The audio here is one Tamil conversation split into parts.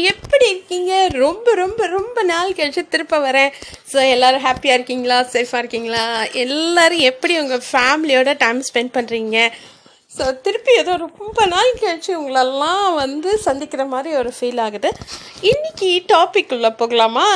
எப்படி இருக்கீங்க? ரொம்ப ரொம்ப ரொம்ப நாள் கழிச்சு திருப்ப வரேன். ஸோ எல்லோரும் ஹாப்பியாக இருக்கீங்களா? சேஃபாக இருக்கீங்களா? எல்லோரும் எப்படி உங்கள் ஃபேமிலியோட டைம் ஸ்பெண்ட் பண்ணுறீங்க ஸோ திருப்பி ஏதோ ரொம்ப நாள் கழிச்சு உங்களெல்லாம் வந்து சந்திக்கிற மாதிரி ஒரு ஃபீல் ஆகுது. இன்னைக்கு டாபிக் உள்ள போகலாமா?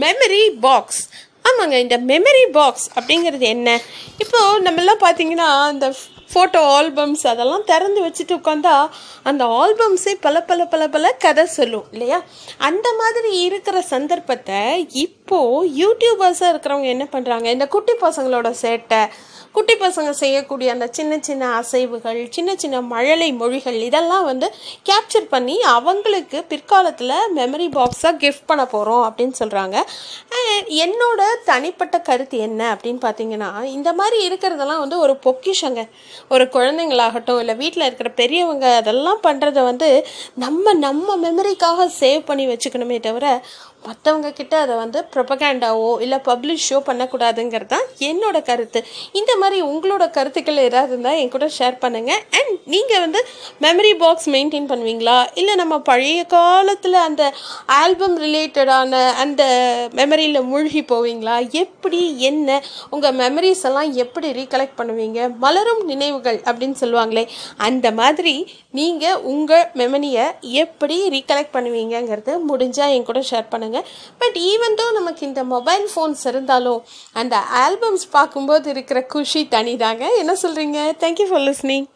மெமரி பாக்ஸ் ஆமாங்க இந்த மெமரி பாக்ஸ் அப்படிங்கிறது என்ன? இப்போது நம்மெல்லாம் பார்த்தீங்கன்னா இந்த ஃபோட்டோ ஆல்பம்ஸ் அதெல்லாம் திறந்து வச்சுட்டு உட்காந்தா அந்த ஆல்பம்ஸே பல பல பல பல கதை சொல்லும் இல்லையா? அந்த மாதிரி இருக்கிற சந்தர்ப்பத்தை இப்போது யூடியூபர்ஸாக இருக்கிறவங்க என்ன பண்ணுறாங்க இந்த குட்டி பசங்களோட சேட்டை குட்டி பசங்க செய்யக்கூடிய அந்த சின்ன சின்ன அசைவுகள் சின்ன சின்ன மழலை மொழிகள் இதெல்லாம் வந்து கேப்சர் பண்ணி அவங்களுக்கு பிற்காலத்தில் மெமரி பாக்ஸாக கிஃப்ட் பண்ண போகிறோம் அப்படின்னு சொல்கிறாங்க என்னோட தனிப்பட்ட கருத்து என்ன அப்படின்னு பார்த்தீங்கன்னா இந்த மாதிரி இருக்கிறதெல்லாம் வந்து ஒரு பொக்கிஷங்க. ஒரு குழந்தைங்களாகட்டும் இல்லை வீட்டில் இருக்கிற பெரியவங்க அதெல்லாம் பண்ணுறத வந்து நம்ம நம்ம மெமரிக்காக சேவ் பண்ணி வச்சுக்கணுமே தவிர மற்றவங்க கிட்ட அதை வந்து ப்ரொபகேண்டாவோ இல்லை பப்ளிஷோ பண்ணக்கூடாதுங்கிறது தான் என்னோட கருத்து. இந்த மாதிரி உங்களோட கருத்துக்கள் ஏதாவது இருந்தால் என் கூட ஷேர் பண்ணுங்கள் அண்ட் நீங்கள் வந்து மெமரி பாக்ஸ் மெயின்டைன் பண்ணுவீங்களா? இல்லை நம்ம பழைய காலத்தில் அந்த ஆல்பம் ரிலேட்டடான அந்த மெமரியில் மூழ்கி போவீங்களா? எப்படி என்ன உங்கள் மெமரிஸ் எல்லாம் எப்படி ரீகலெக்ட் பண்ணுவீங்க? மலரும் நினைவுகள் அப்படின்னு சொல்லுவாங்களே அந்த மாதிரி நீங்கள் உங்கள் மெமரியை எப்படி ரீகலெக்ட் பண்ணுவீங்கங்கிறது முடிஞ்சால் என் கூட ஷேர் பண்ணுங்கள் பட் ஈவன் தோ நமக்கு இந்த மொபைல் ஃபோன்ஸ் இருந்தாலும் அந்த ஆல்பம்ஸ் பார்க்கும்போது இருக்கிற குஷி தனிதாங்க. என்ன சொல்கிறீங்க தேங்க்யூ ஃபார் லிஸ்னிங்